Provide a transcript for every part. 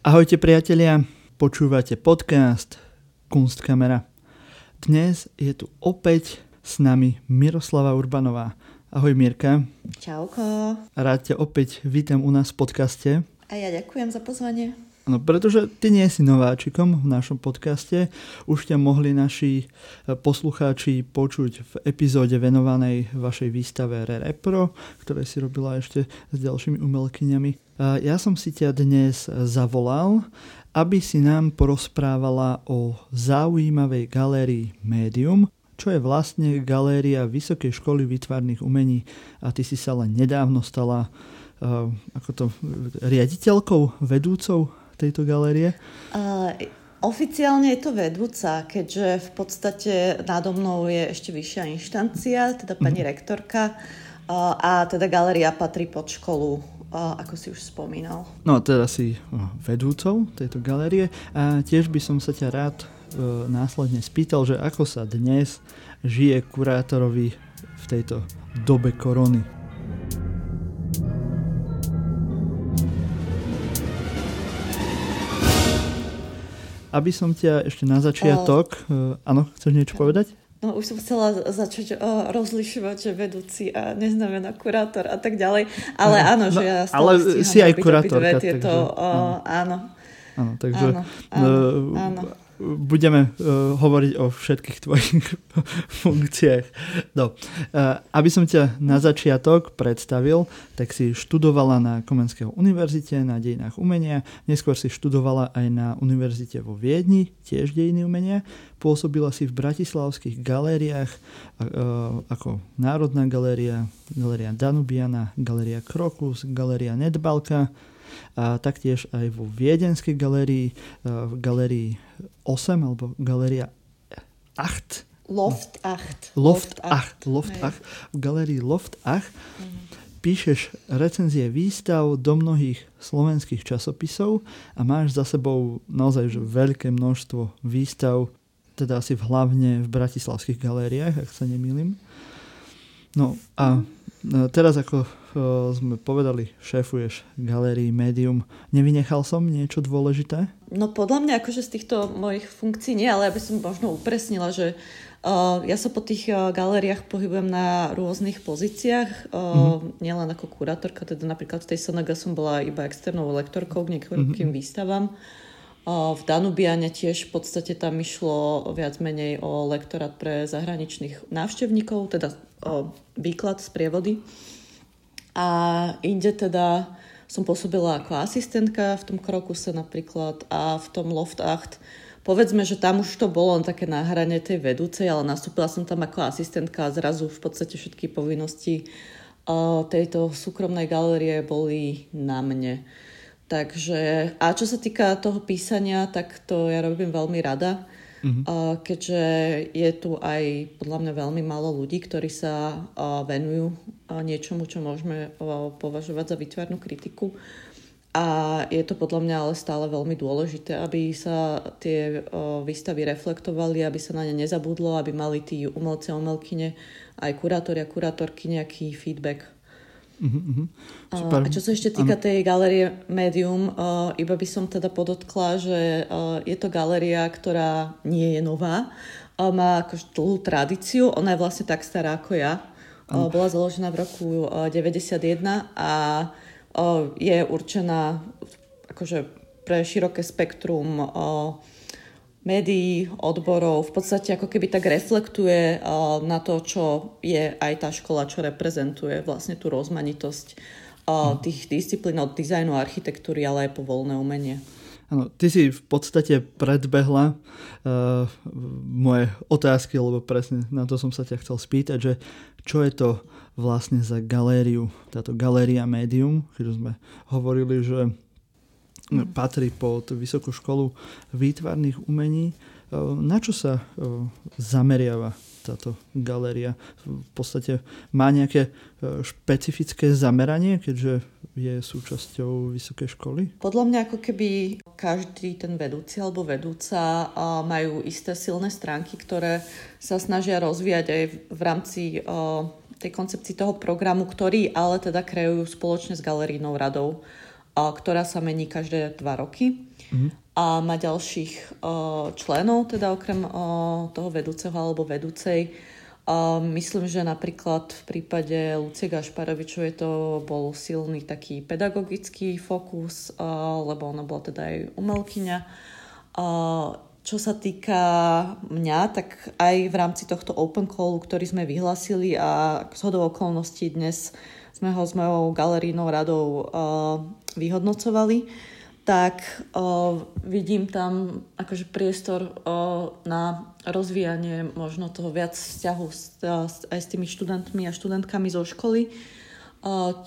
Ahojte priatelia, počúvate podcast Kunstkamera. Dnes je tu opäť s nami Miroslava Urbanová. Ahoj Mirka. Čauko. Rád ťa opäť vítam u nás v podcaste. A ja ďakujem za pozvanie. No, pretože ty nie si nováčikom v našom podcaste. Už ťa mohli naši eh, poslucháči počuť v epizóde venovanej vašej výstave Repro, ktoré si robila ešte s ďalšími umelkyňami. Ja som si ťa dnes zavolal, aby si nám porozprávala o zaujímavej galérii Medium, čo je vlastne galéria Vysokej školy výtvarných umení a ty si sa len nedávno stala uh, ako to, riaditeľkou, vedúcou tejto galérie? Uh, oficiálne je to vedúca, keďže v podstate nado mnou je ešte vyššia inštancia, teda pani mm. rektorka uh, a teda galéria patrí pod školu ako si už spomínal. No a teda si vedúcou tejto galérie a tiež by som sa ťa rád uh, následne spýtal, že ako sa dnes žije kurátorovi v tejto dobe korony. Aby som ťa ešte na začiatok... Uh, áno, chceš niečo povedať? No už som chcela začať o, rozlišovať, že vedúci a neznamená kurátor a tak ďalej. Ale no, áno, že ja stále Ale si aj kurátorka. Tieto, takže, o, áno. Áno, takže áno, áno, uh, áno budeme uh, hovoriť o všetkých tvojich funkciách. No, uh, aby som ťa na začiatok predstavil, tak si študovala na Komenského univerzite na dejinách umenia, neskôr si študovala aj na univerzite vo Viedni, tiež dejiny umenia, pôsobila si v bratislavských galériách uh, ako Národná galéria, galéria Danubiana, galéria Krokus, galéria Nedbalka, a taktiež aj vo Viedenskej galérii, v galérii 8 alebo galéria 8. Loft 8. Loft 8. Loft 8. V galérii Loft 8 mm-hmm. píšeš recenzie výstav do mnohých slovenských časopisov a máš za sebou naozaj že veľké množstvo výstav, teda asi hlavne v bratislavských galériách, ak sa nemýlim. No a no, teraz ako sme povedali, šéfuješ galérii Medium. Nevynechal som niečo dôležité? No podľa mňa akože z týchto mojich funkcií nie, ale ja by som možno upresnila, že uh, ja sa po tých uh, galériách pohybujem na rôznych pozíciách, uh, mm-hmm. nielen ako kurátorka, teda napríklad v tej SNG som bola iba externou lektorkou k niektorým mm-hmm. výstavám. V Danubiane tiež v podstate tam išlo viac menej o lektorát pre zahraničných návštevníkov, teda o výklad z prievody. A inde teda som pôsobila ako asistentka v tom kroku sa napríklad a v tom Loft 8. Povedzme, že tam už to bolo len také na hrane tej vedúcej, ale nastúpila som tam ako asistentka a zrazu v podstate všetky povinnosti tejto súkromnej galerie boli na mne. Takže, a čo sa týka toho písania, tak to ja robím veľmi rada. Uh-huh. Keďže je tu aj podľa mňa veľmi málo ľudí, ktorí sa venujú niečomu, čo môžeme považovať za výtvarnú kritiku. A je to podľa mňa ale stále veľmi dôležité, aby sa tie výstavy reflektovali, aby sa na ne nezabudlo, aby mali tí umelci a umelkyne, aj kurátori a kurátorky nejaký feedback Uh-huh, uh-huh. A čo sa ešte týka ano. tej galerie Medium, uh, iba by som teda podotkla, že uh, je to galéria, ktorá nie je nová, uh, má akož dlhú tradíciu, ona je vlastne tak stará ako ja. Uh, bola založená v roku uh, 91 a uh, je určená akože pre široké spektrum uh, médií, odborov, v podstate ako keby tak reflektuje uh, na to, čo je aj tá škola, čo reprezentuje vlastne tú rozmanitosť uh, tých disciplín od dizajnu a architektúry, ale aj po voľné umenie. Ano, ty si v podstate predbehla uh, moje otázky, lebo presne na to som sa ťa chcel spýtať, že čo je to vlastne za galériu, táto galéria médium, keď sme hovorili, že patrí pod Vysokú školu výtvarných umení. E, na čo sa e, zameriava táto galéria? V podstate má nejaké e, špecifické zameranie, keďže je súčasťou vysokej školy? Podľa mňa ako keby každý ten vedúci alebo vedúca majú isté silné stránky, ktoré sa snažia rozvíjať aj v rámci tej koncepcii toho programu, ktorý ale teda kreujú spoločne s galerijnou radou ktorá sa mení každé dva roky. Mm-hmm. A má ďalších členov, teda okrem toho vedúceho alebo vedúcej. Myslím, že napríklad v prípade Lucie Gašparovičovej to bol silný taký pedagogický fokus, lebo ona bola teda aj umelkyňa. Čo sa týka mňa, tak aj v rámci tohto open callu, ktorý sme vyhlasili a z hodou okolností dnes sme ho s mojou galerínou radou uh, vyhodnocovali, tak uh, vidím tam akože priestor uh, na rozvíjanie možno toho viac vzťahu s, uh, aj s tými študentmi a študentkami zo školy. Uh,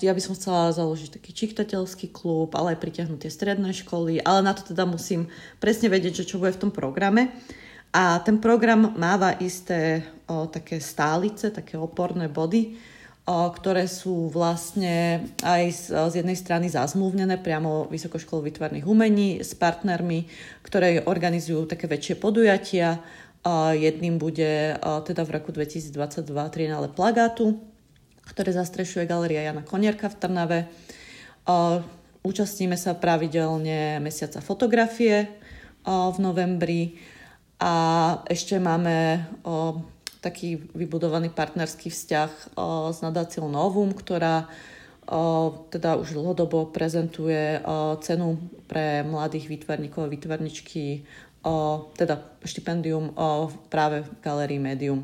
ja by som chcela založiť taký čiktateľský klub, ale aj pritiahnuť tie stredné školy, ale na to teda musím presne vedieť, že čo bude v tom programe. A ten program máva isté o, také stálice, také oporné body, ktoré sú vlastne aj z, z jednej strany zazmluvnené priamo Vysokoškolou výtvarných umení s partnermi, ktoré organizujú také väčšie podujatia. Jedným bude teda v roku 2022 Trienale plagátu, ktoré zastrešuje Galeria Jana Konierka v Trnave. Účastníme sa pravidelne mesiaca fotografie v novembri a ešte máme taký vybudovaný partnerský vzťah s nadáciou Novum, ktorá teda už dlhodobo prezentuje cenu pre mladých výtvarníkov a výtvarničky, teda štipendium práve v Galerii Medium.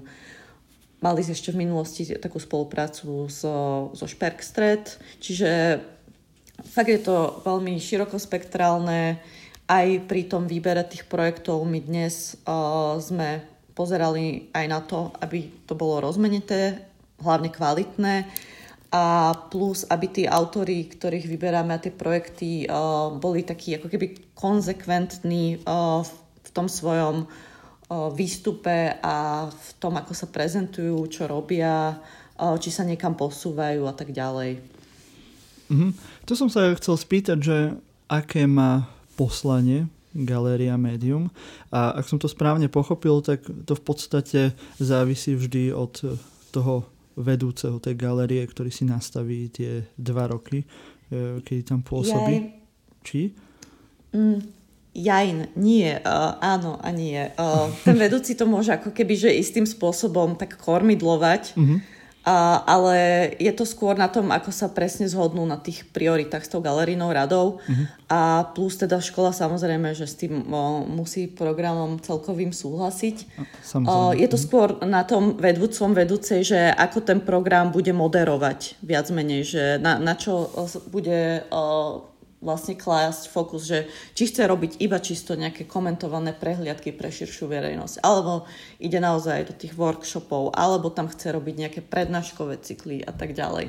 Mali ešte v minulosti takú spoluprácu so, so Šperkstred, čiže fakt je to veľmi širokospektrálne. Aj pri tom výbere tých projektov my dnes o, sme pozerali aj na to, aby to bolo rozmenité, hlavne kvalitné a plus, aby tí autory, ktorých vyberáme a tie projekty uh, boli takí ako keby konzekventní uh, v tom svojom uh, výstupe a v tom, ako sa prezentujú, čo robia, či sa niekam posúvajú a tak ďalej. Mm-hmm. To som sa chcel spýtať, že aké má poslanie Galéria Medium. A ak som to správne pochopil, tak to v podstate závisí vždy od toho vedúceho tej galérie, ktorý si nastaví tie dva roky, e, keď tam pôsobí. Jaj. Či? Mm, jajn, nie, uh, áno a nie. Uh, ten vedúci to môže ako keby, že istým spôsobom tak kormidlovať. Mm-hmm a, ale je to skôr na tom, ako sa presne zhodnú na tých prioritách s tou galerínou radou. Uh-huh. A plus teda škola samozrejme, že s tým o, musí programom celkovým súhlasiť. O, je to skôr na tom vedúcom vedúcej, že ako ten program bude moderovať viac menej, že na, na čo bude o, vlastne klásť fokus, že či chce robiť iba čisto nejaké komentované prehliadky pre širšiu verejnosť, alebo ide naozaj do tých workshopov, alebo tam chce robiť nejaké prednáškové cykly a tak ďalej.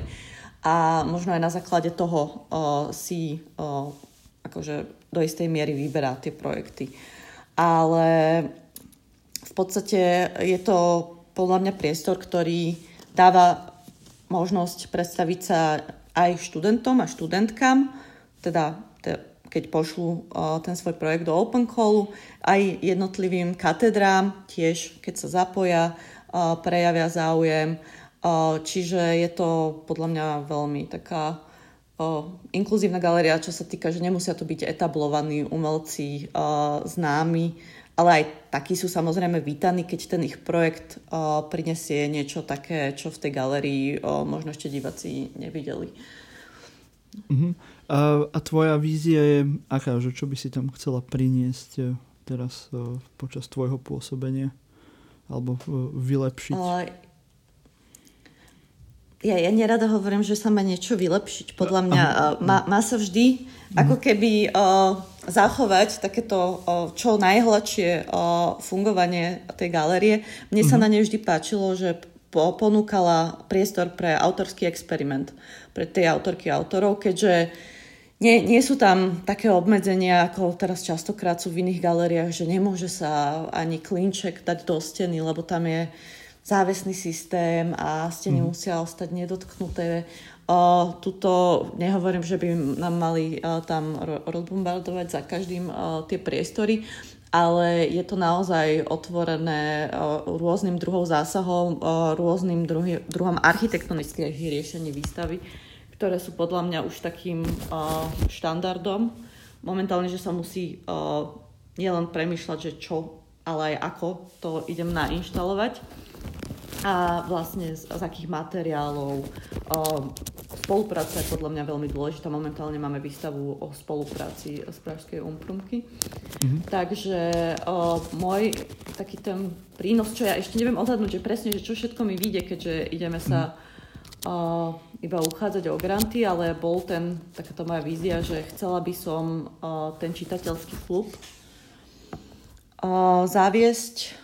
A možno aj na základe toho uh, si uh, akože do istej miery vyberá tie projekty. Ale v podstate je to podľa mňa priestor, ktorý dáva možnosť predstaviť sa aj študentom a študentkám, teda keď pošlú ten svoj projekt do Open Callu, aj jednotlivým katedrám tiež, keď sa zapoja, prejavia záujem. Čiže je to podľa mňa veľmi taká inkluzívna galéria, čo sa týka, že nemusia to byť etablovaní umelci známi, ale aj takí sú samozrejme vítaní, keď ten ich projekt prinesie niečo také, čo v tej galérii možno ešte diváci nevideli. Uh-huh. A, a tvoja vízia je aká, že čo by si tam chcela priniesť eh, teraz uh, počas tvojho pôsobenia? Alebo uh, vylepšiť? Uh, ja, ja nerada hovorím, že sa má niečo vylepšiť. Podľa mňa uh, má, má sa vždy ako keby uh, zachovať takéto uh, čo najhladšie uh, fungovanie tej galerie. Mne sa uh-huh. na nej vždy páčilo, že ponúkala priestor pre autorský experiment pre tie autorky a autorov, keďže nie, nie sú tam také obmedzenia, ako teraz častokrát sú v iných galériách, že nemôže sa ani klinček dať do steny, lebo tam je závesný systém a steny mm. musia ostať nedotknuté. Uh, tuto nehovorím, že by nám mali uh, tam rozbombardovať za každým uh, tie priestory, ale je to naozaj otvorené rôznym druhom zásahom, rôznym druhy, druhom architektonických riešení výstavy ktoré sú podľa mňa už takým uh, štandardom. Momentálne, že sa musí uh, nielen premyšľať, že čo, ale aj ako to idem nainštalovať a vlastne z, z akých materiálov. Uh, spolupráca je podľa mňa veľmi dôležitá. Momentálne máme výstavu o spolupráci z Pražskej umprumky. Mm-hmm. Takže uh, môj taký ten prínos, čo ja ešte neviem odhadnúť, že presne, že čo všetko mi vyjde, keďže ideme sa mm iba uchádzať o granty, ale bol ten, takáto moja vízia, že chcela by som ten čitateľský klub uh, zaviesť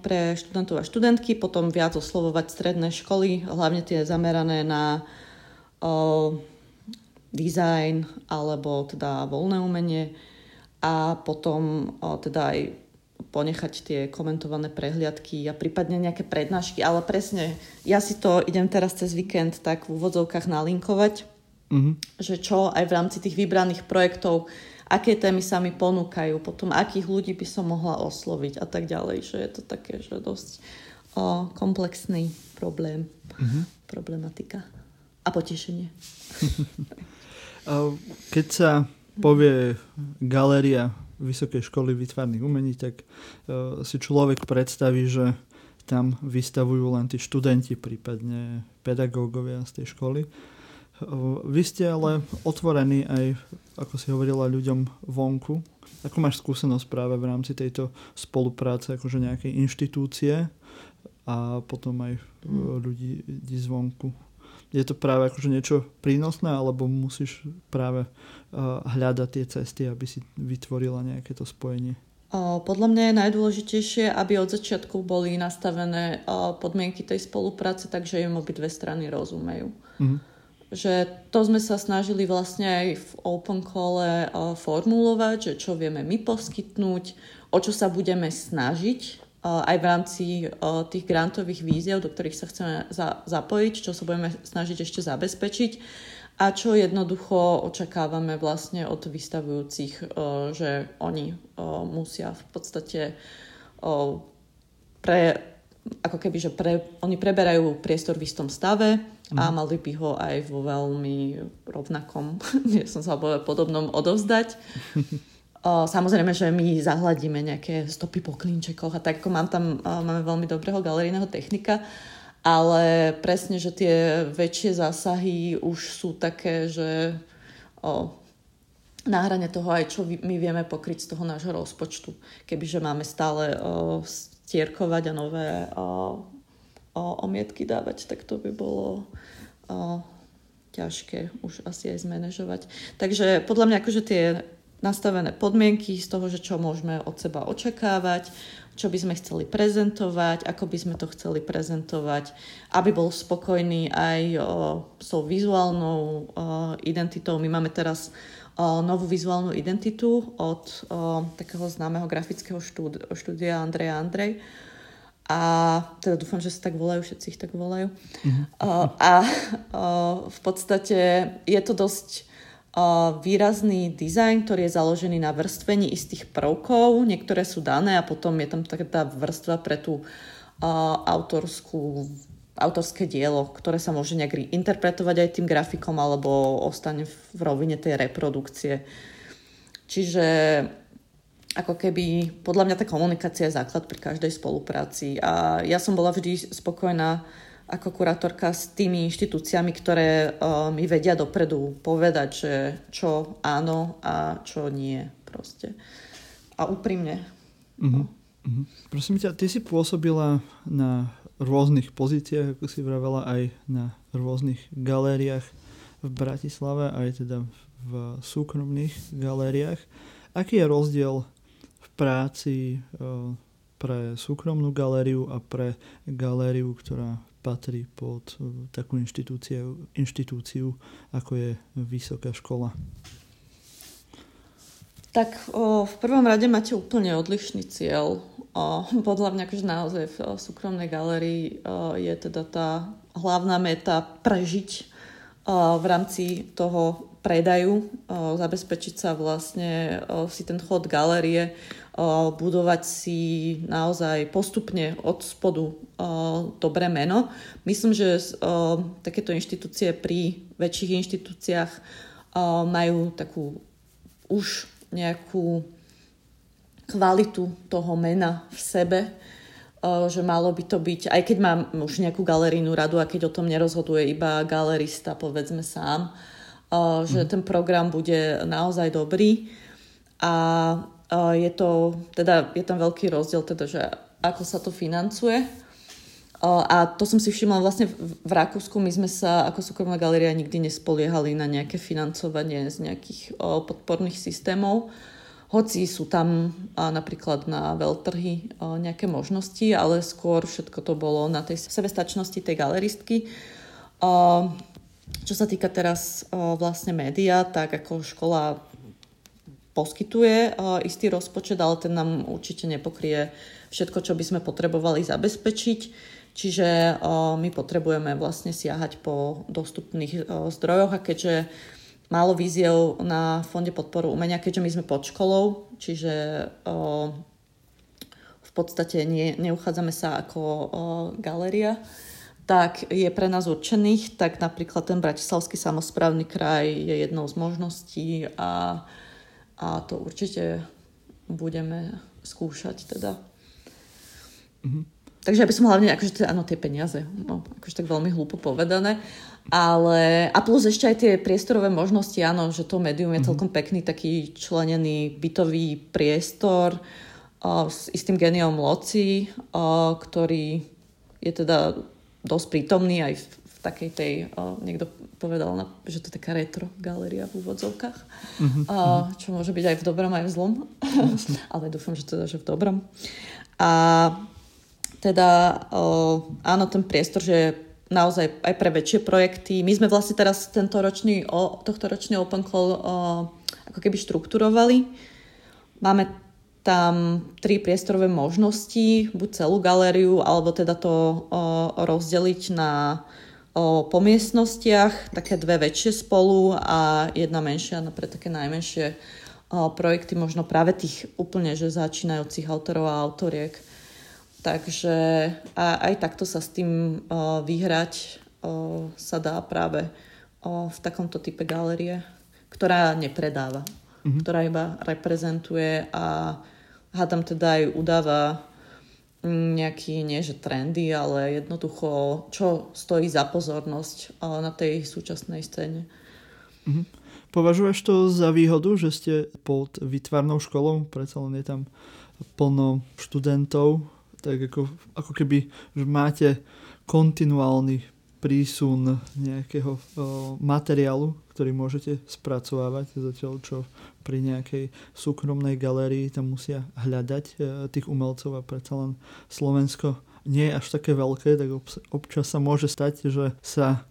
pre študentov a študentky, potom viac oslovovať stredné školy, hlavne tie zamerané na uh, alebo teda voľné umenie. A potom uh, teda aj ponechať tie komentované prehliadky a prípadne nejaké prednášky, ale presne, ja si to idem teraz cez víkend tak v úvodzovkách nalinkovať, mm-hmm. že čo aj v rámci tých vybraných projektov, aké témy sa mi ponúkajú, potom akých ľudí by som mohla osloviť a tak ďalej, že je to také, že dosť o, komplexný problém, mm-hmm. problematika a potešenie. Keď sa povie galéria Vysokej školy výtvarných umení, tak uh, si človek predstaví, že tam vystavujú len tí študenti, prípadne pedagógovia z tej školy. Uh, vy ste ale otvorení aj, ako si hovorila, ľuďom vonku. Ako máš skúsenosť práve v rámci tejto spolupráce, akože nejakej inštitúcie a potom aj ľudí, ľudí zvonku? Je to práve akože niečo prínosné, alebo musíš práve uh, hľadať tie cesty, aby si vytvorila nejaké to spojenie? Podľa mňa je najdôležitejšie, aby od začiatku boli nastavené podmienky tej spolupráce, takže im obidve strany rozumejú. Mm-hmm. Že to sme sa snažili vlastne aj v open call formulovať, že čo vieme my poskytnúť, o čo sa budeme snažiť aj v rámci tých grantových víziev, do ktorých sa chceme zapojiť, čo sa budeme snažiť ešte zabezpečiť a čo jednoducho očakávame vlastne od vystavujúcich, že oni musia v podstate pre, ako keby, že pre, oni preberajú priestor v istom stave mm. a mhm. mali by ho aj vo veľmi rovnakom, nie som sa podobnom odovzdať. Samozrejme, že my zahladíme nejaké stopy po klinčekoch a tak, ako mám tam, máme veľmi dobrého galerijného technika, ale presne, že tie väčšie zásahy už sú také, že o, na hrane toho aj čo my vieme pokryť z toho nášho rozpočtu. Kebyže máme stále o, stierkovať a nové o, o, omietky dávať, tak to by bolo o, ťažké už asi aj zmanéžovať. Takže podľa mňa akože tie nastavené podmienky z toho, že čo môžeme od seba očakávať, čo by sme chceli prezentovať, ako by sme to chceli prezentovať, aby bol spokojný aj o, s tou vizuálnou o, identitou. My máme teraz o, novú vizuálnu identitu od o, takého známeho grafického štúd, štúdia Andreja Andrej. A teda dúfam, že sa tak volajú, všetci ich tak volajú. Mm-hmm. O, a o, v podstate je to dosť výrazný dizajn, ktorý je založený na vrstvení istých prvkov. Niektoré sú dané a potom je tam taká tá vrstva pre tú autorskú autorské dielo, ktoré sa môže nejak interpretovať aj tým grafikom alebo ostane v rovine tej reprodukcie. Čiže ako keby, podľa mňa tá komunikácia je základ pri každej spolupráci a ja som bola vždy spokojná ako kurátorka s tými inštitúciami, ktoré uh, mi vedia dopredu povedať, že čo áno a čo nie proste. A úprimne. Uh-huh. Uh-huh. Prosím ťa, ty si pôsobila na rôznych pozíciách, ako si vravela, aj na rôznych galériách v Bratislave, aj teda v súkromných galériách. Aký je rozdiel v práci uh, pre súkromnú galériu a pre galériu, ktorá patrí pod e, takú inštitúciu, inštitúciu ako je vysoká škola? Tak o, v prvom rade máte úplne odlišný cieľ. O, podľa mňa akože naozaj v súkromnej galerii o, je teda tá hlavná meta prežiť v rámci toho predajú, zabezpečiť sa vlastne si ten chod galerie, budovať si naozaj postupne od spodu dobré meno. Myslím, že takéto inštitúcie pri väčších inštitúciách majú takú už nejakú kvalitu toho mena v sebe, že malo by to byť, aj keď mám už nejakú galerijnú radu a keď o tom nerozhoduje iba galerista, povedzme sám, že mm. ten program bude naozaj dobrý a je to, teda je tam veľký rozdiel, teda, že ako sa to financuje. A to som si všimla vlastne v Rakúsku, my sme sa ako súkromná galéria nikdy nespoliehali na nejaké financovanie z nejakých podporných systémov hoci sú tam napríklad na veľtrhy nejaké možnosti, ale skôr všetko to bolo na tej sebestačnosti tej galeristky. Čo sa týka teraz vlastne média, tak ako škola poskytuje istý rozpočet, ale ten nám určite nepokrie všetko, čo by sme potrebovali zabezpečiť. Čiže my potrebujeme vlastne siahať po dostupných zdrojoch a keďže málo víziev na Fonde podporu umenia, keďže my sme pod školou, čiže v podstate nie, neuchádzame sa ako galéria, tak je pre nás určených, tak napríklad ten Bratislavský samozprávny kraj je jednou z možností a, a to určite budeme skúšať teda. Mm-hmm. Takže ja by som hlavne, akože áno, tie peniaze, no, akože tak veľmi hlúpo povedané, ale a plus ešte aj tie priestorové možnosti, áno, že to médium je mhm. celkom pekný taký členený bytový priestor uh, s istým geniom Loci, uh, ktorý je teda dosť prítomný aj v takej tej, uh, niekto povedal, na, že to je taká retro galéria v úvodzovkách, uh-huh, uh, čo môže byť aj v dobrom, aj v zlom, ale dúfam, že teda, že v dobrom. A teda uh, áno, ten priestor, že naozaj aj pre väčšie projekty. My sme vlastne teraz tento ročný, tohto ročný Open Call uh, ako keby štrukturovali. Máme tam tri priestorové možnosti, buď celú galériu, alebo teda to uh, rozdeliť na uh, po miestnostiach, také dve väčšie spolu a jedna menšia pre také najmenšie uh, projekty, možno práve tých úplne že začínajúcich autorov a autoriek. Takže a aj takto sa s tým uh, vyhrať uh, sa dá práve uh, v takomto type galerie, ktorá nepredáva, mm-hmm. ktorá iba reprezentuje a hádam teda aj udáva nejaký, nie že trendy, ale jednoducho, čo stojí za pozornosť na tej súčasnej scéne. Mm-hmm. Považuješ to za výhodu, že ste pod vytvarnou školou, predsa len je tam plno študentov, tak ako, ako keby že máte kontinuálny prísun nejakého o, materiálu, ktorý môžete spracovávať, zatiaľ čo pri nejakej súkromnej galérii tam musia hľadať e, tých umelcov a predsa len Slovensko nie je až také veľké, tak občas sa môže stať, že sa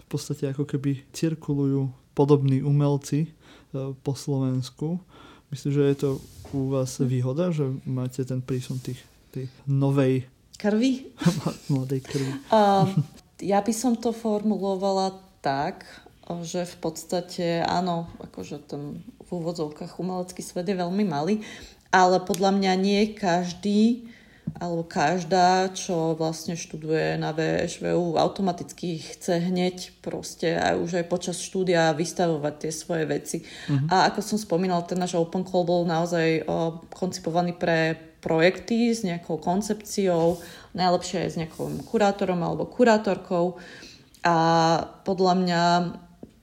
v podstate ako keby cirkulujú podobní umelci e, po Slovensku. Myslím, že je to u vás výhoda, že máte ten prísun tých tej novej krvi. Mladej krvi. Uh, ja by som to formulovala tak, že v podstate áno, akože ten v úvodzovkách umelecký svet je veľmi malý, ale podľa mňa nie každý alebo každá, čo vlastne študuje na VŠVU, automaticky chce hneď proste aj už aj počas štúdia vystavovať tie svoje veci. Uh-huh. A ako som spomínala, ten náš Open Call bol naozaj o, koncipovaný pre projekty s nejakou koncepciou, najlepšie aj s nejakým kurátorom alebo kurátorkou. A podľa mňa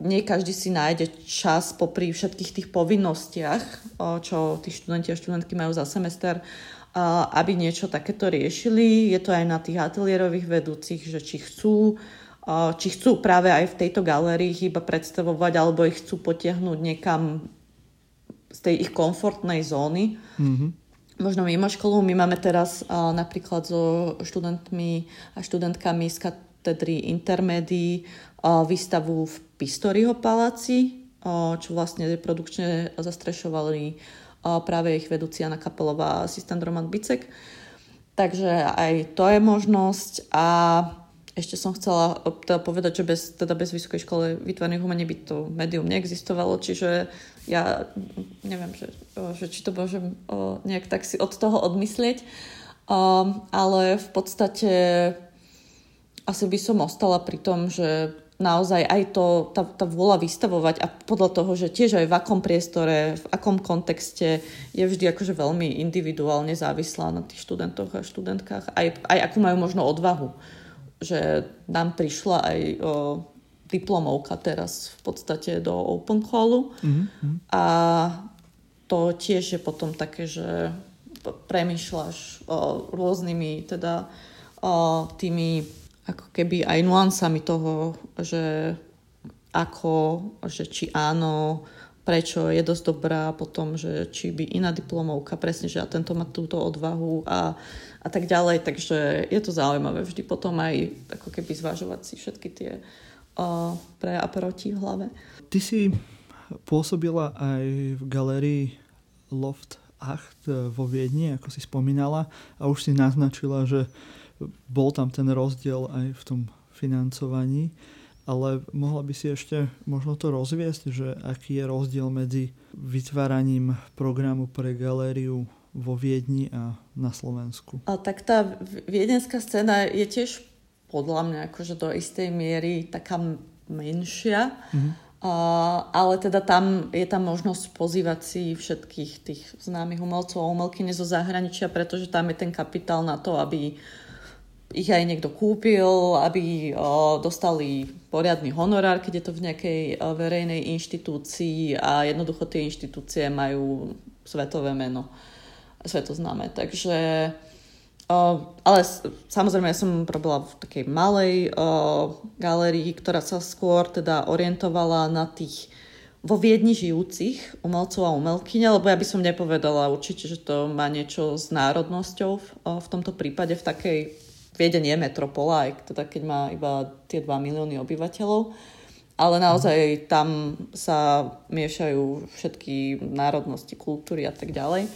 nie každý si nájde čas popri všetkých tých povinnostiach, čo tí študenti a študentky majú za semester, aby niečo takéto riešili. Je to aj na tých ateliérových vedúcich, že či chcú či chcú práve aj v tejto galérii iba predstavovať, alebo ich chcú potiahnuť niekam z tej ich komfortnej zóny. Mm-hmm možno mimo školu. My máme teraz napríklad so študentmi a študentkami z katedry intermédií výstavu v Pistoriho paláci, čo vlastne produkčne zastrešovali práve ich vedúci Jana Kapelová a asistent Roman Bicek. Takže aj to je možnosť a ešte som chcela teda povedať, že bez, teda bez vysokej školy vytvarných umení by to médium neexistovalo, čiže ja neviem, že, že či to môžem nejak tak si od toho odmyslieť, ale v podstate asi by som ostala pri tom, že naozaj aj to, tá, tá vôľa vystavovať a podľa toho, že tiež aj v akom priestore, v akom kontexte je vždy akože veľmi individuálne závislá na tých študentoch a študentkách, aj, aj akú majú možno odvahu že nám prišla aj o, diplomovka teraz v podstate do open callu mm-hmm. a to tiež je potom také, že premyšľaš o, rôznymi teda o, tými ako keby aj nuansami toho, že ako, že či áno, prečo je dosť dobrá, potom, že či by iná diplomovka, presne, že a tento má túto odvahu a a tak ďalej. Takže je to zaujímavé vždy potom aj ako keby zvažovať si všetky tie uh, pre a proti v hlave. Ty si pôsobila aj v galérii Loft Acht vo Viedni, ako si spomínala a už si naznačila, že bol tam ten rozdiel aj v tom financovaní, ale mohla by si ešte možno to rozviesť, že aký je rozdiel medzi vytváraním programu pre galériu vo Viedni a na Slovensku? A tak tá viedenská scéna je tiež podľa mňa akože do istej miery taká menšia, mm-hmm. a, ale teda tam je tam možnosť pozývať si všetkých tých známych umelcov a umelkyne zo zahraničia, pretože tam je ten kapitál na to, aby ich aj niekto kúpil, aby dostali poriadny honorár, keď je to v nejakej verejnej inštitúcii a jednoducho tie inštitúcie majú svetové meno svetoznáme. Takže ale samozrejme ja som robila v takej malej galérii, ktorá sa skôr teda orientovala na tých vo Viedni žijúcich umelcov a umelkyne, lebo ja by som nepovedala určite, že to má niečo s národnosťou v, v tomto prípade v takej Viedeň je metropola, aj teda keď má iba tie 2 milióny obyvateľov, ale naozaj tam sa miešajú všetky národnosti, kultúry a tak ďalej.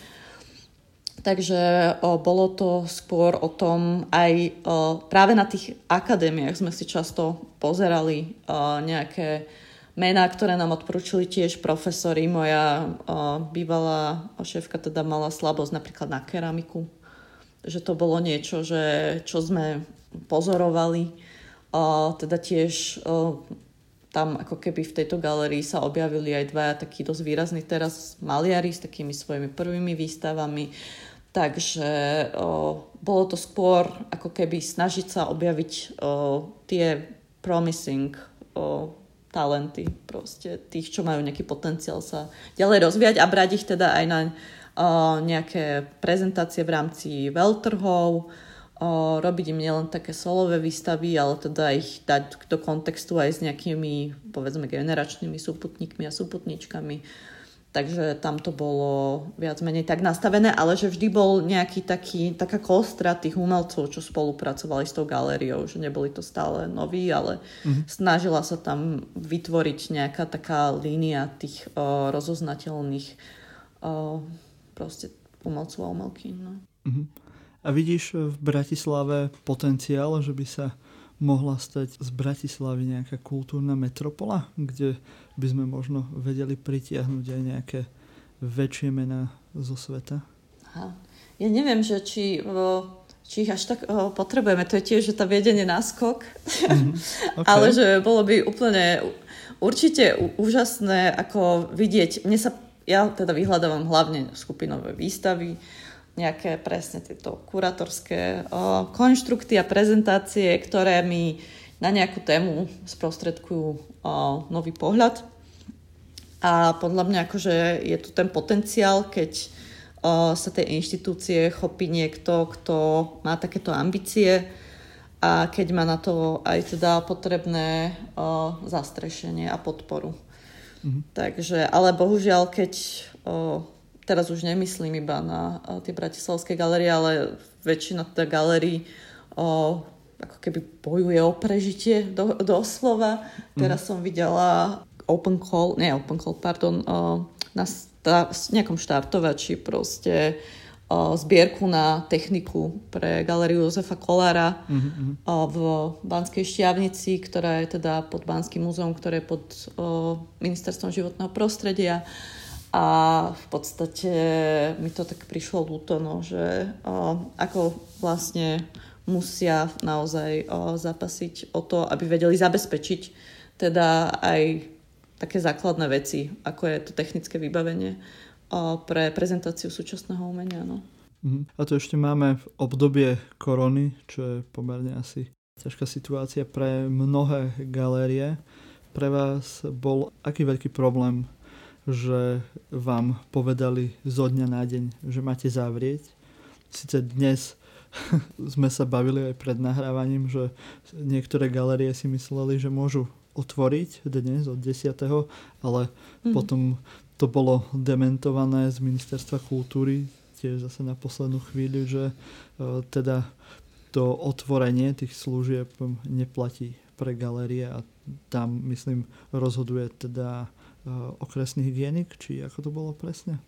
Takže o, bolo to skôr o tom, aj o, práve na tých akadémiách sme si často pozerali o, nejaké mená, ktoré nám odporúčili tiež profesori. Moja o, bývalá šéfka teda mala slabosť napríklad na keramiku. Že to bolo niečo, že, čo sme pozorovali. O, teda tiež o, tam ako keby v tejto galerii sa objavili aj dvaja takí dosť výrazní teraz maliari s takými svojimi prvými výstavami. Takže o, bolo to skôr ako keby snažiť sa objaviť o, tie promising o, talenty, proste tých, čo majú nejaký potenciál sa ďalej rozvíjať a brať ich teda aj na nejaké prezentácie v rámci veľtrhov, robiť im nielen také solové výstavy, ale teda ich dať do kontextu aj s nejakými, povedzme, generačnými súputníkmi a súputničkami takže tam to bolo viac menej tak nastavené, ale že vždy bol nejaký taký, taká kostra tých umelcov, čo spolupracovali s tou galériou, že neboli to stále noví, ale mm-hmm. snažila sa tam vytvoriť nejaká taká línia tých o, rozoznateľných o, proste umelcov a umelky. No. Mm-hmm. A vidíš v Bratislave potenciál, že by sa mohla stať z Bratislavy nejaká kultúrna metropola, kde by sme možno vedeli pritiahnuť aj nejaké väčšie mená zo sveta? Aha. Ja neviem, že či, či ich až tak potrebujeme. To je tiež, že tá viedenie náskok. Mm-hmm. Okay. Ale že bolo by úplne určite úžasné ako vidieť. Mne sa, ja teda vyhľadávam hlavne skupinové výstavy, nejaké presne tieto kuratorské o, konštrukty a prezentácie, ktoré mi na nejakú tému sprostredkujú o, nový pohľad. A podľa mňa akože je tu ten potenciál, keď o, sa tej inštitúcie chopí niekto, kto má takéto ambície a keď má na to aj teda potrebné o, zastrešenie a podporu. Mhm. Takže, ale bohužiaľ, keď o, teraz už nemyslím iba na tie bratislavské galerie, ale väčšina teda galérií o, ako keby bojuje o prežitie do, doslova. Mm. Teraz som videla open call, nie open call, pardon, o, na sta- nejakom štartovači proste zbierku na techniku pre galériu Jozefa Kolára mm-hmm. v Banskej Štiavnici, ktorá je teda pod Banským múzeum, ktoré je pod Ministerstvom životného prostredia. A v podstate mi to tak prišlo ľúto, no, že ako vlastne musia naozaj zapasiť o to, aby vedeli zabezpečiť teda aj také základné veci, ako je to technické vybavenie pre prezentáciu súčasného umenia. No. Mhm. A to ešte máme v obdobie korony, čo je pomerne asi ťažká situácia pre mnohé galérie. Pre vás bol aký veľký problém, že vám povedali zo dňa na deň, že máte zavrieť? Sice dnes sme sa bavili aj pred nahrávaním, že niektoré galerie si mysleli, že môžu otvoriť dnes od 10. ale mm. potom to bolo dementované z ministerstva kultúry tiež zase na poslednú chvíľu, že uh, teda to otvorenie tých služieb neplatí pre galérie a tam, myslím, rozhoduje teda uh, okresný hygienik, či ako to bolo presne?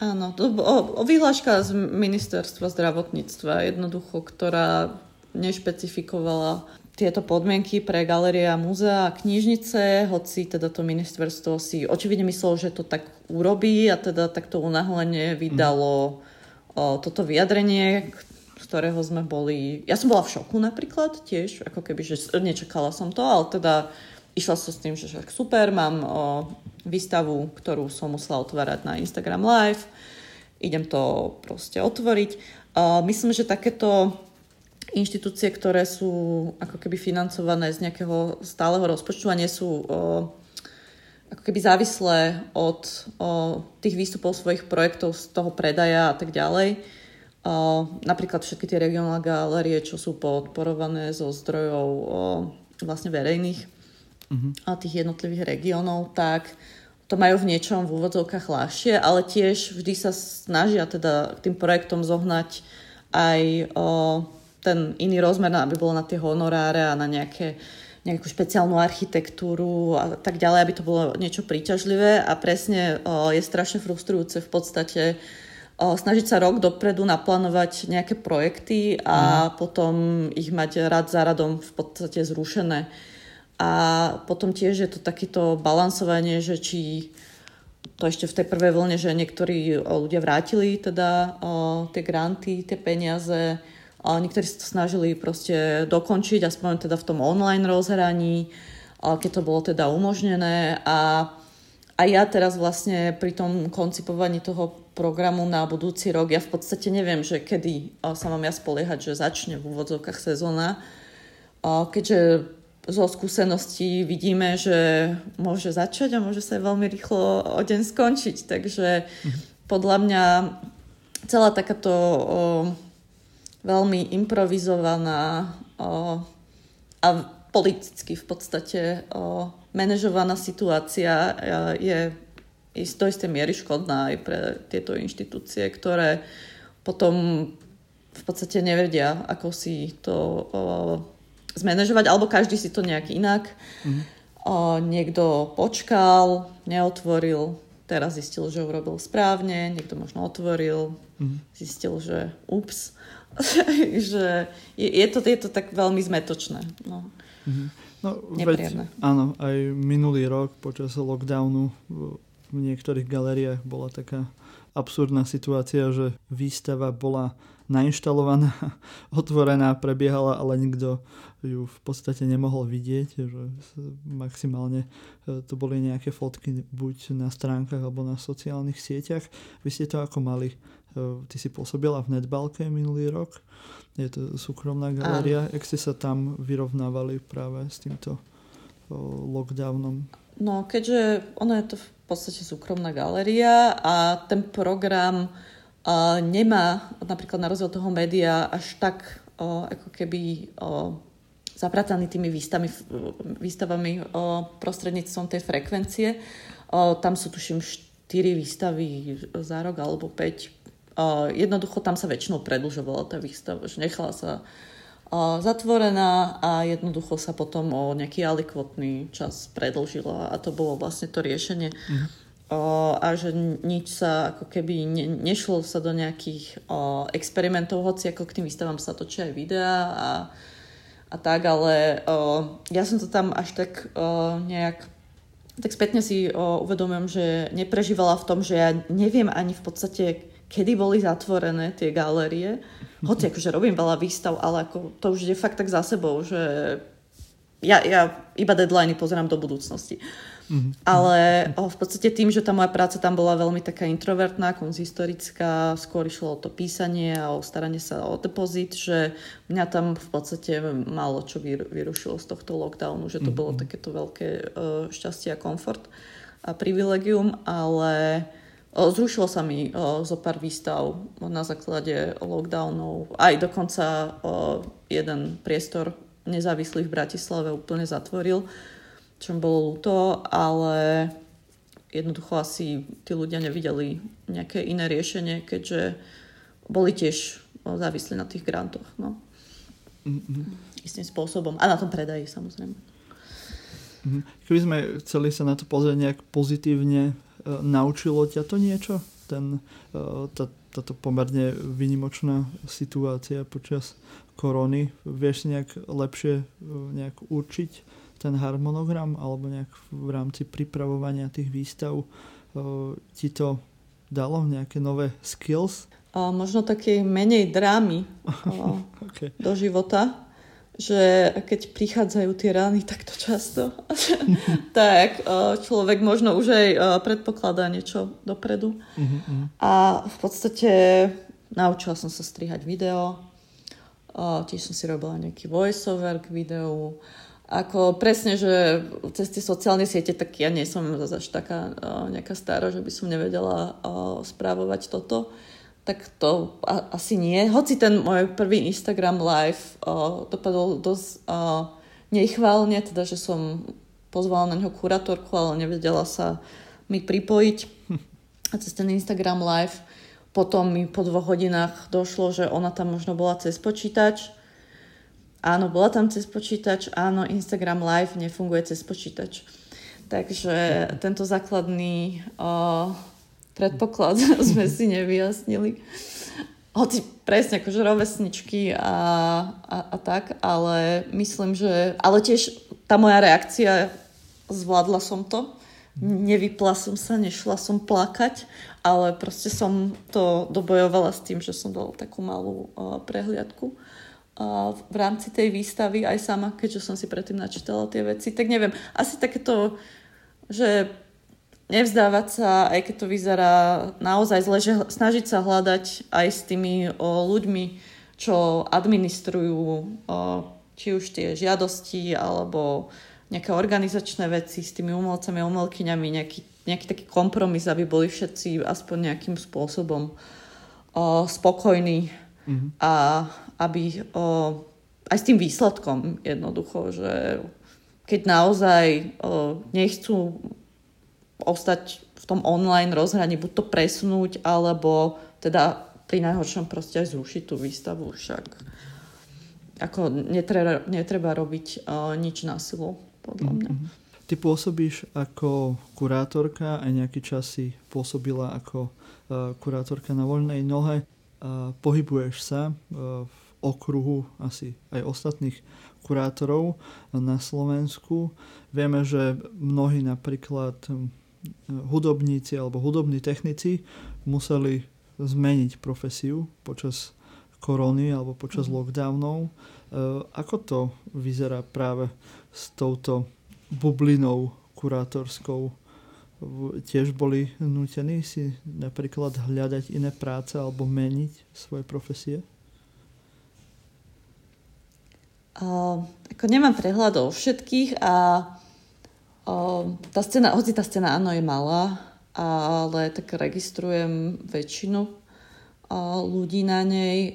Áno, to o, o vyhláška z ministerstva zdravotníctva, jednoducho, ktorá nešpecifikovala tieto podmienky pre galerie a múzea a knižnice, hoci teda to ministerstvo si očividne myslelo, že to tak urobí a teda takto unáhlenie vydalo o, toto vyjadrenie, z ktorého sme boli... Ja som bola v šoku napríklad tiež, ako keby, že nečakala som to, ale teda išla som s tým, že super, mám o, výstavu, ktorú som musela otvárať na Instagram Live, idem to proste otvoriť. O, myslím, že takéto inštitúcie, ktoré sú ako keby financované z nejakého stáleho rozpočtu a nie sú o, ako keby závislé od o, tých výstupov svojich projektov, z toho predaja a tak ďalej. O, napríklad všetky tie regionálne galérie, čo sú podporované zo zdrojov o, vlastne verejných mm-hmm. a tých jednotlivých regiónov, tak to majú v niečom v úvodzovkách ľahšie, ale tiež vždy sa snažia teda tým projektom zohnať aj o, ten iný rozmer, aby bolo na tie honoráre a na nejaké, nejakú špeciálnu architektúru a tak ďalej, aby to bolo niečo príťažlivé a presne o, je strašne frustrujúce v podstate o, snažiť sa rok dopredu naplánovať nejaké projekty a mm. potom ich mať rad za radom v podstate zrušené. A potom tiež je to takéto balansovanie, že či to ešte v tej prvej vlne, že niektorí ľudia vrátili teda o, tie granty, tie peniaze, Niektorí sa to snažili proste dokončiť, aspoň teda v tom online rozhraní, keď to bolo teda umožnené. A, a ja teraz vlastne pri tom koncipovaní toho programu na budúci rok, ja v podstate neviem, že kedy sa mám ja spoliehať, že začne v úvodzovkách sezóna. Keďže zo skúseností vidíme, že môže začať a môže sa veľmi rýchlo o deň skončiť. Takže mhm. podľa mňa celá takáto veľmi improvizovaná o, a politicky v podstate o, manažovaná situácia je do istej miery škodná aj pre tieto inštitúcie, ktoré potom v podstate nevedia, ako si to o, zmanéžovať, alebo každý si to nejak inak. Mm-hmm. O, niekto počkal, neotvoril, teraz zistil, že urobil správne, niekto možno otvoril, mm-hmm. zistil, že ups. že je, je, to, je to tak veľmi zmetočné. No. Mm-hmm. No, veď, áno, aj minulý rok počas lockdownu v niektorých galériách bola taká absurdná situácia, že výstava bola nainštalovaná, otvorená, prebiehala, ale nikto ju v podstate nemohol vidieť, že maximálne e, to boli nejaké fotky buď na stránkach alebo na sociálnych sieťach. Vy ste to ako mali Ty si pôsobila v Netbalke minulý rok. Je to súkromná galéria. Jak ste sa tam vyrovnávali práve s týmto lockdownom? No, keďže ono je to v podstate súkromná galéria a ten program uh, nemá napríklad na rozdiel toho média až tak uh, ako keby uh, zaprataný tými výstavami, výstavami uh, prostredníctvom tej frekvencie. Uh, tam sú tuším 4 výstavy za rok alebo 5 jednoducho tam sa väčšinou predlžovala tá výstava, že nechala sa zatvorená a jednoducho sa potom o nejaký alikvotný čas predlžila a to bolo vlastne to riešenie. O, a že nič sa ako keby ne, nešlo sa do nejakých o, experimentov, hoci ako k tým výstavám sa točia aj videá a, a tak, ale o, ja som to tam až tak o, nejak tak spätne si o, uvedomujem, že neprežívala v tom, že ja neviem ani v podstate, kedy boli zatvorené tie galérie. Hoci akože robím veľa výstav, ale ako to už je fakt tak za sebou, že ja, ja iba deadliny pozerám do budúcnosti. Mm-hmm. Ale o, v podstate tým, že tá moja práca tam bola veľmi taká introvertná, konzistorická, skôr išlo o to písanie a o staranie sa o depozit, že mňa tam v podstate málo čo vyrušilo z tohto lockdownu, že to mm-hmm. bolo takéto veľké uh, šťastie a komfort a privilegium, ale zrušilo sa mi zo pár výstav na základe lockdownov. Aj dokonca jeden priestor nezávislý v Bratislave úplne zatvoril čo bolo ľúto, ale jednoducho asi tí ľudia nevideli nejaké iné riešenie, keďže boli tiež závislí na tých grantoch. No. Mm-hmm. Istým spôsobom. A na tom predaji, samozrejme. Mm-hmm. Keby sme chceli sa na to pozrieť nejak pozitívne, naučilo ťa to niečo? Ten, e, tá, táto pomerne vynimočná situácia počas korony. Vieš nejak lepšie e, nejak určiť ten harmonogram alebo nejak v rámci pripravovania tých výstav ti to dalo nejaké nové skills? A možno také menej drámy okay. do života, že keď prichádzajú tie rány takto často, tak človek možno už aj predpokladá niečo dopredu. Uh-huh. A v podstate naučila som sa strihať video, tiež som si robila nejaký voiceover k videu, ako presne, že cez tie sociálne siete, tak ja nie som zase taká nejaká stará, že by som nevedela správovať toto. Tak to asi nie. Hoci ten môj prvý Instagram live uh, dopadol dosť uh, nechválne, teda, že som pozvala na neho kurátorku, ale nevedela sa mi pripojiť. A cez ten Instagram live potom mi po dvoch hodinách došlo, že ona tam možno bola cez počítač Áno, bola tam cez počítač, áno, Instagram Live nefunguje cez počítač. Takže tento základný o, predpoklad sme si nevyjasnili. Hoci presne akože rovesničky a, a, a tak, ale myslím, že... Ale tiež tá moja reakcia, zvládla som to, nevypla som sa, nešla som plakať, ale proste som to dobojovala s tým, že som dala takú malú o, prehliadku v rámci tej výstavy aj sama, keďže som si predtým načítala tie veci. Tak neviem, asi takéto, že nevzdávať sa, aj keď to vyzerá naozaj zle, že snažiť sa hľadať aj s tými o, ľuďmi, čo administrujú o, či už tie žiadosti alebo nejaké organizačné veci s tými umelcami a umelkyňami, nejaký, nejaký taký kompromis, aby boli všetci aspoň nejakým spôsobom o, spokojní mm-hmm. a aby o, aj s tým výsledkom jednoducho, že keď naozaj o, nechcú ostať v tom online rozhraní, buď to presunúť, alebo teda pri najhoršom proste aj zrušiť tú výstavu však. Ako netreba, netreba robiť o, nič na silu, podľa mňa. Mm-hmm. Ty pôsobíš ako kurátorka, aj nejaký čas si pôsobila ako uh, kurátorka na voľnej nohe. Uh, pohybuješ sa uh, v okruhu asi aj ostatných kurátorov na Slovensku. Vieme, že mnohí napríklad hudobníci alebo hudobní technici museli zmeniť profesiu počas korony alebo počas mm. lockdownov. E, ako to vyzerá práve s touto bublinou kurátorskou? Tiež boli nutení si napríklad hľadať iné práce alebo meniť svoje profesie? Uh, ako nemám prehľad o všetkých a uh, tá scéna, hoci tá scéna áno je malá, ale tak registrujem väčšinu ľudí na nej,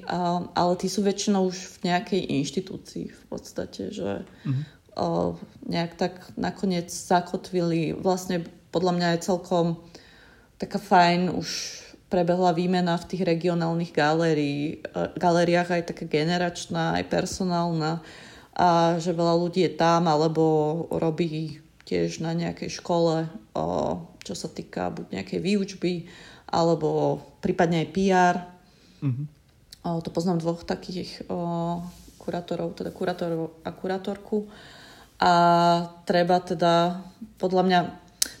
ale tí sú väčšinou už v nejakej inštitúcii v podstate, že mm-hmm. nejak tak nakoniec zakotvili, vlastne podľa mňa je celkom taká fajn už prebehla výmena v tých regionálnych galérií, e, galériách aj taká generačná, aj personálna a že veľa ľudí je tam alebo robí tiež na nejakej škole čo sa týka buď nejakej výučby, alebo prípadne aj PR. Mm-hmm. To poznám dvoch takých kurátorov, teda kurátorov a kurátorku. A treba teda, podľa mňa,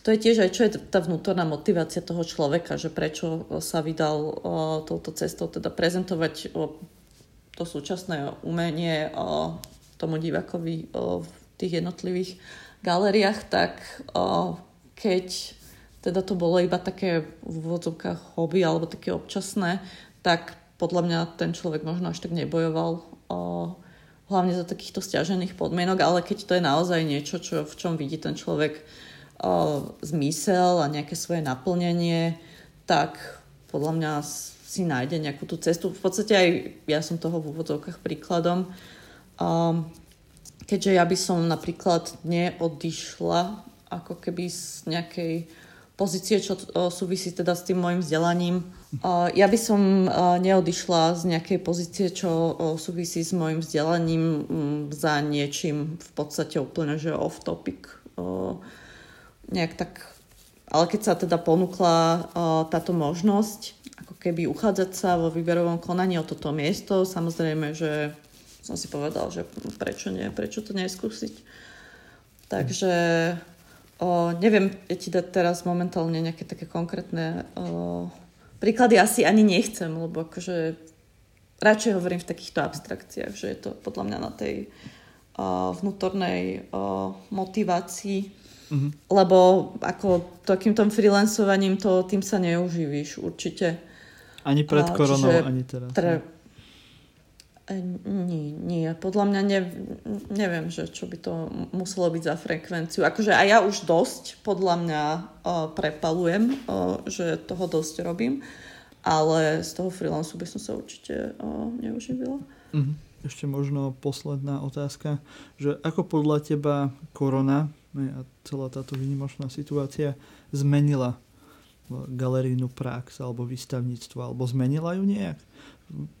to je tiež aj čo je tá vnútorná motivácia toho človeka, že prečo sa vydal o, touto cestou, teda prezentovať o, to súčasné umenie o, tomu divákovi o, v tých jednotlivých galériách, tak keď teda to bolo iba také v úvodzovkách hobby alebo také občasné, tak podľa mňa ten človek možno až tak nebojoval o, hlavne za takýchto stiažených podmienok, ale keď to je naozaj niečo, čo, v čom vidí ten človek o, zmysel a nejaké svoje naplnenie, tak podľa mňa si nájde nejakú tú cestu. V podstate aj ja som toho v úvodzovkách príkladom. Um, keďže ja by som napríklad neodišla ako keby z nejakej pozície, čo súvisí teda s tým môjim vzdelaním. Ja by som neodišla z nejakej pozície, čo súvisí s môjim vzdelaním za niečím v podstate úplne, že off topic. Nejak tak ale keď sa teda ponúkla táto možnosť, ako keby uchádzať sa vo výberovom konaní o toto miesto, samozrejme, že som si povedal, že prečo nie, prečo to neskúsiť. Takže O, neviem ti dať teraz momentálne nejaké také konkrétne o, príklady. Asi ani nechcem, lebo akože radšej hovorím v takýchto abstrakciách, že je to podľa mňa na tej o, vnútornej o, motivácii. Mm-hmm. Lebo ako takým tom freelancovaním to tým sa neuživíš určite. Ani pred koronou, ani teraz. Tre, nie, nie. Podľa mňa ne, neviem, že čo by to muselo byť za frekvenciu. Akože aj ja už dosť, podľa mňa, o, prepalujem, o, že toho dosť robím, ale z toho freelancu by som sa určite o, neuživila. Mhm. Ešte možno posledná otázka, že ako podľa teba korona a celá táto výnimočná situácia zmenila galerijnú prax alebo výstavníctvo, alebo zmenila ju nejak?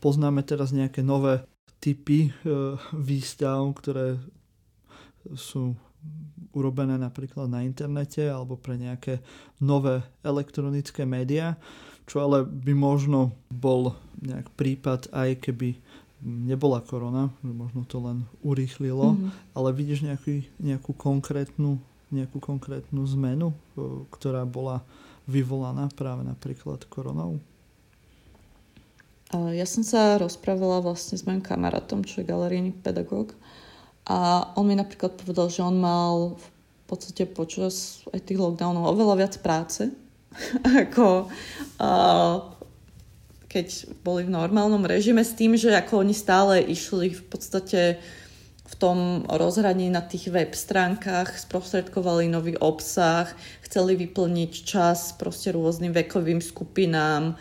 Poznáme teraz nejaké nové typy e, výstav, ktoré sú urobené napríklad na internete alebo pre nejaké nové elektronické médiá, čo ale by možno bol nejak prípad aj keby nebola korona, možno to len urýchlilo, mm-hmm. ale vidíš nejaký, nejakú, konkrétnu, nejakú konkrétnu zmenu, e, ktorá bola vyvolaná práve napríklad koronou? Ja som sa rozprávala vlastne s mojim kamarátom, čo je galerijný pedagóg. A on mi napríklad povedal, že on mal v podstate počas aj tých lockdownov oveľa viac práce, ako uh, keď boli v normálnom režime s tým, že ako oni stále išli v podstate v tom rozhraní na tých web stránkach, sprostredkovali nový obsah, chceli vyplniť čas proste rôznym vekovým skupinám,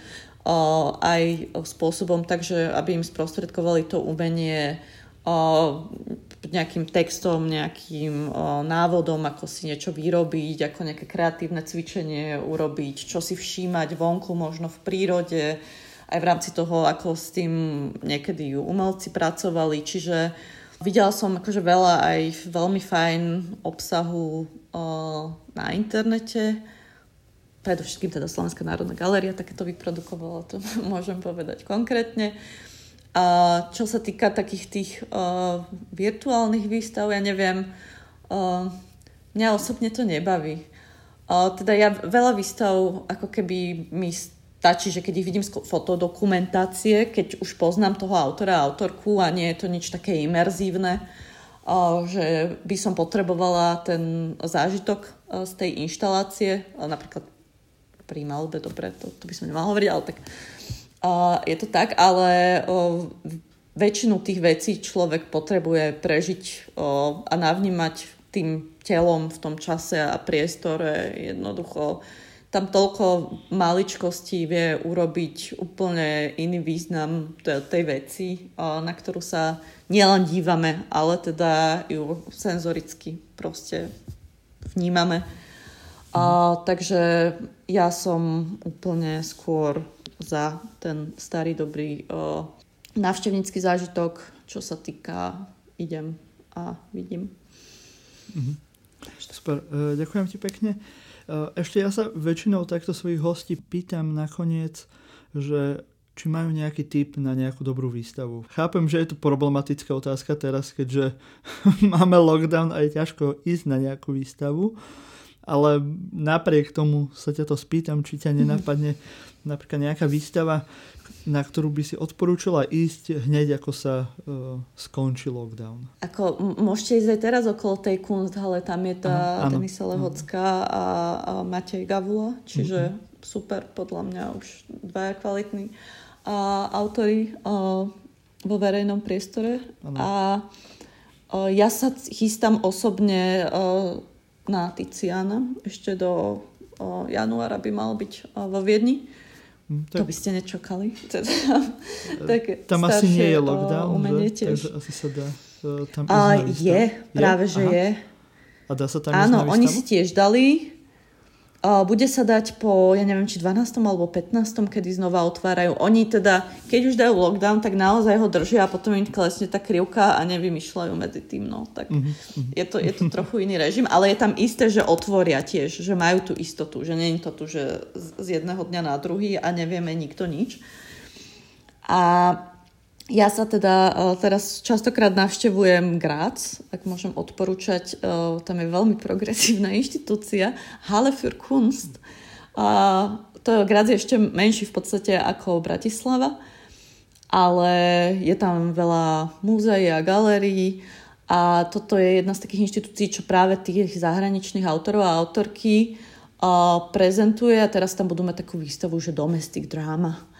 aj spôsobom takže aby im sprostredkovali to umenie nejakým textom, nejakým návodom, ako si niečo vyrobiť, ako nejaké kreatívne cvičenie urobiť, čo si všímať vonku, možno v prírode, aj v rámci toho, ako s tým niekedy umelci pracovali. Čiže videla som akože veľa aj veľmi fajn obsahu na internete predovšetkým teda Slovenská národná galéria takéto vyprodukovala, to môžem povedať konkrétne. A čo sa týka takých tých uh, virtuálnych výstav, ja neviem, uh, mňa osobne to nebaví. Uh, teda ja veľa výstav ako keby mi stačí, že keď ich vidím z fotodokumentácie, keď už poznám toho autora a autorku a nie je to nič také imerzívne, že by som potrebovala ten zážitok z tej inštalácie, napríklad pri malbe, dobre, to, to by som nemala hovoriť, ale tak uh, je to tak, ale uh, väčšinu tých vecí človek potrebuje prežiť uh, a navnímať tým telom v tom čase a priestore jednoducho tam toľko maličkostí vie urobiť úplne iný význam tej veci, na ktorú sa nielen dívame, ale teda ju senzoricky proste vnímame. A, takže ja som úplne skôr za ten starý dobrý o, návštevnícky zážitok, čo sa týka idem a vidím. Mhm. Super, e, ďakujem ti pekne. Ešte ja sa väčšinou takto svojich hostí pýtam nakoniec, že či majú nejaký tip na nejakú dobrú výstavu. Chápem, že je to problematická otázka teraz, keďže máme lockdown a je ťažko ísť na nejakú výstavu, ale napriek tomu sa ťa to spýtam, či ťa nenapadne napríklad nejaká výstava, na ktorú by si odporúčila ísť hneď, ako sa uh, skončí lockdown? Ako, môžete ísť aj teraz okolo tej Kunsthalle, tam je tá Denisa Lehocká a, a Matej Gavula, čiže uh-huh. super, podľa mňa už dvaja kvalitní a, autory a, vo verejnom priestore. Ano. A a ja sa chystám osobne a, na Tiziana, ešte do a, januára by mal byť a, vo Viedni. Hm, tak... To by ste nečakali. Teda, tak tam asi nie je lockdown, umenie že? takže asi sa dá uh, tam ísť A je, práve že Aha. je. A dá sa tam Áno, oni si tiež dali bude sa dať po, ja neviem, či 12. alebo 15. kedy znova otvárajú. Oni teda, keď už dajú lockdown, tak naozaj ho držia a potom im klesne tá krivka a nevymýšľajú medzi tým. No. Tak mm-hmm. je, to, je to trochu iný režim, ale je tam isté, že otvoria tiež, že majú tú istotu, že nie je to tu, že z jedného dňa na druhý a nevieme nikto nič. A ja sa teda uh, teraz častokrát navštevujem Graz, ak môžem odporúčať, uh, tam je veľmi progresívna inštitúcia, Halle für Kunst. Uh, to Graz je ešte menší v podstate ako Bratislava, ale je tam veľa múzeí a galérií. A toto je jedna z takých inštitúcií, čo práve tých zahraničných autorov a autorky uh, prezentuje. A teraz tam budú mať takú výstavu, že Domestic Drama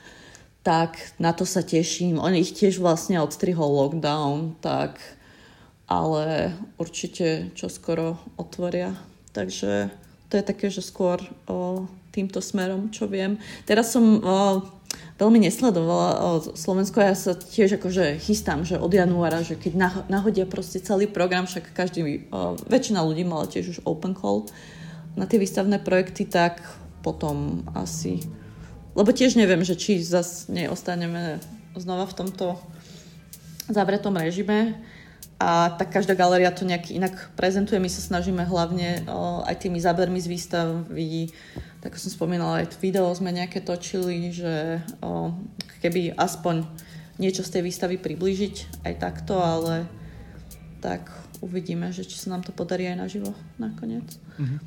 tak na to sa teším. On ich tiež vlastne odstrihol lockdown, tak ale určite čo skoro otvoria. Takže to je také, že skôr o, týmto smerom, čo viem. Teraz som o, veľmi nesledovala o, Slovensko, ja sa tiež akože chystám, že od januára, že keď nahodia proste celý program, však každý, o, väčšina ľudí mala tiež už open call na tie výstavné projekty, tak potom asi lebo tiež neviem, že či zase neostaneme znova v tomto zavretom režime a tak každá galéria to nejak inak prezentuje. My sa snažíme hlavne o, aj tými zábermi z výstavy, tak som spomínala, aj video sme nejaké točili, že o, keby aspoň niečo z tej výstavy priblížiť aj takto, ale tak uvidíme, že či sa nám to podarí aj naživo nakoniec. Mm-hmm.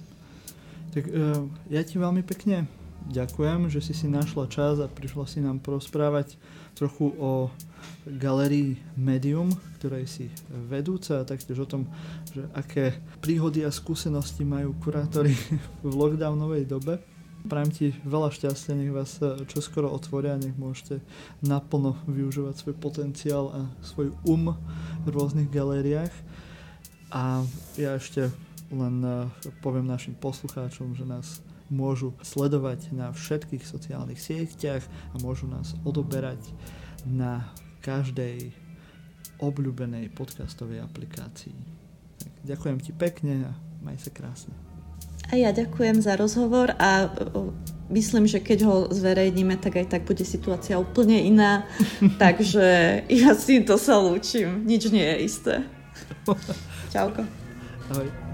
Tak uh, ja ti veľmi pekne ďakujem, že si si našla čas a prišla si nám porozprávať trochu o galerii Medium, ktorej si vedúca a taktiež o tom, že aké príhody a skúsenosti majú kurátori v lockdownovej dobe. Prajem ti veľa šťastia, nech vás čoskoro otvoria, nech môžete naplno využívať svoj potenciál a svoj um v rôznych galériách. A ja ešte len poviem našim poslucháčom, že nás môžu sledovať na všetkých sociálnych sieťach a môžu nás odoberať na každej obľúbenej podcastovej aplikácii. Tak, ďakujem ti pekne a maj sa krásne. A ja ďakujem za rozhovor a myslím, že keď ho zverejníme, tak aj tak bude situácia úplne iná. Takže ja si to sa lúčim. Nič nie je isté. Čauko. Ahoj.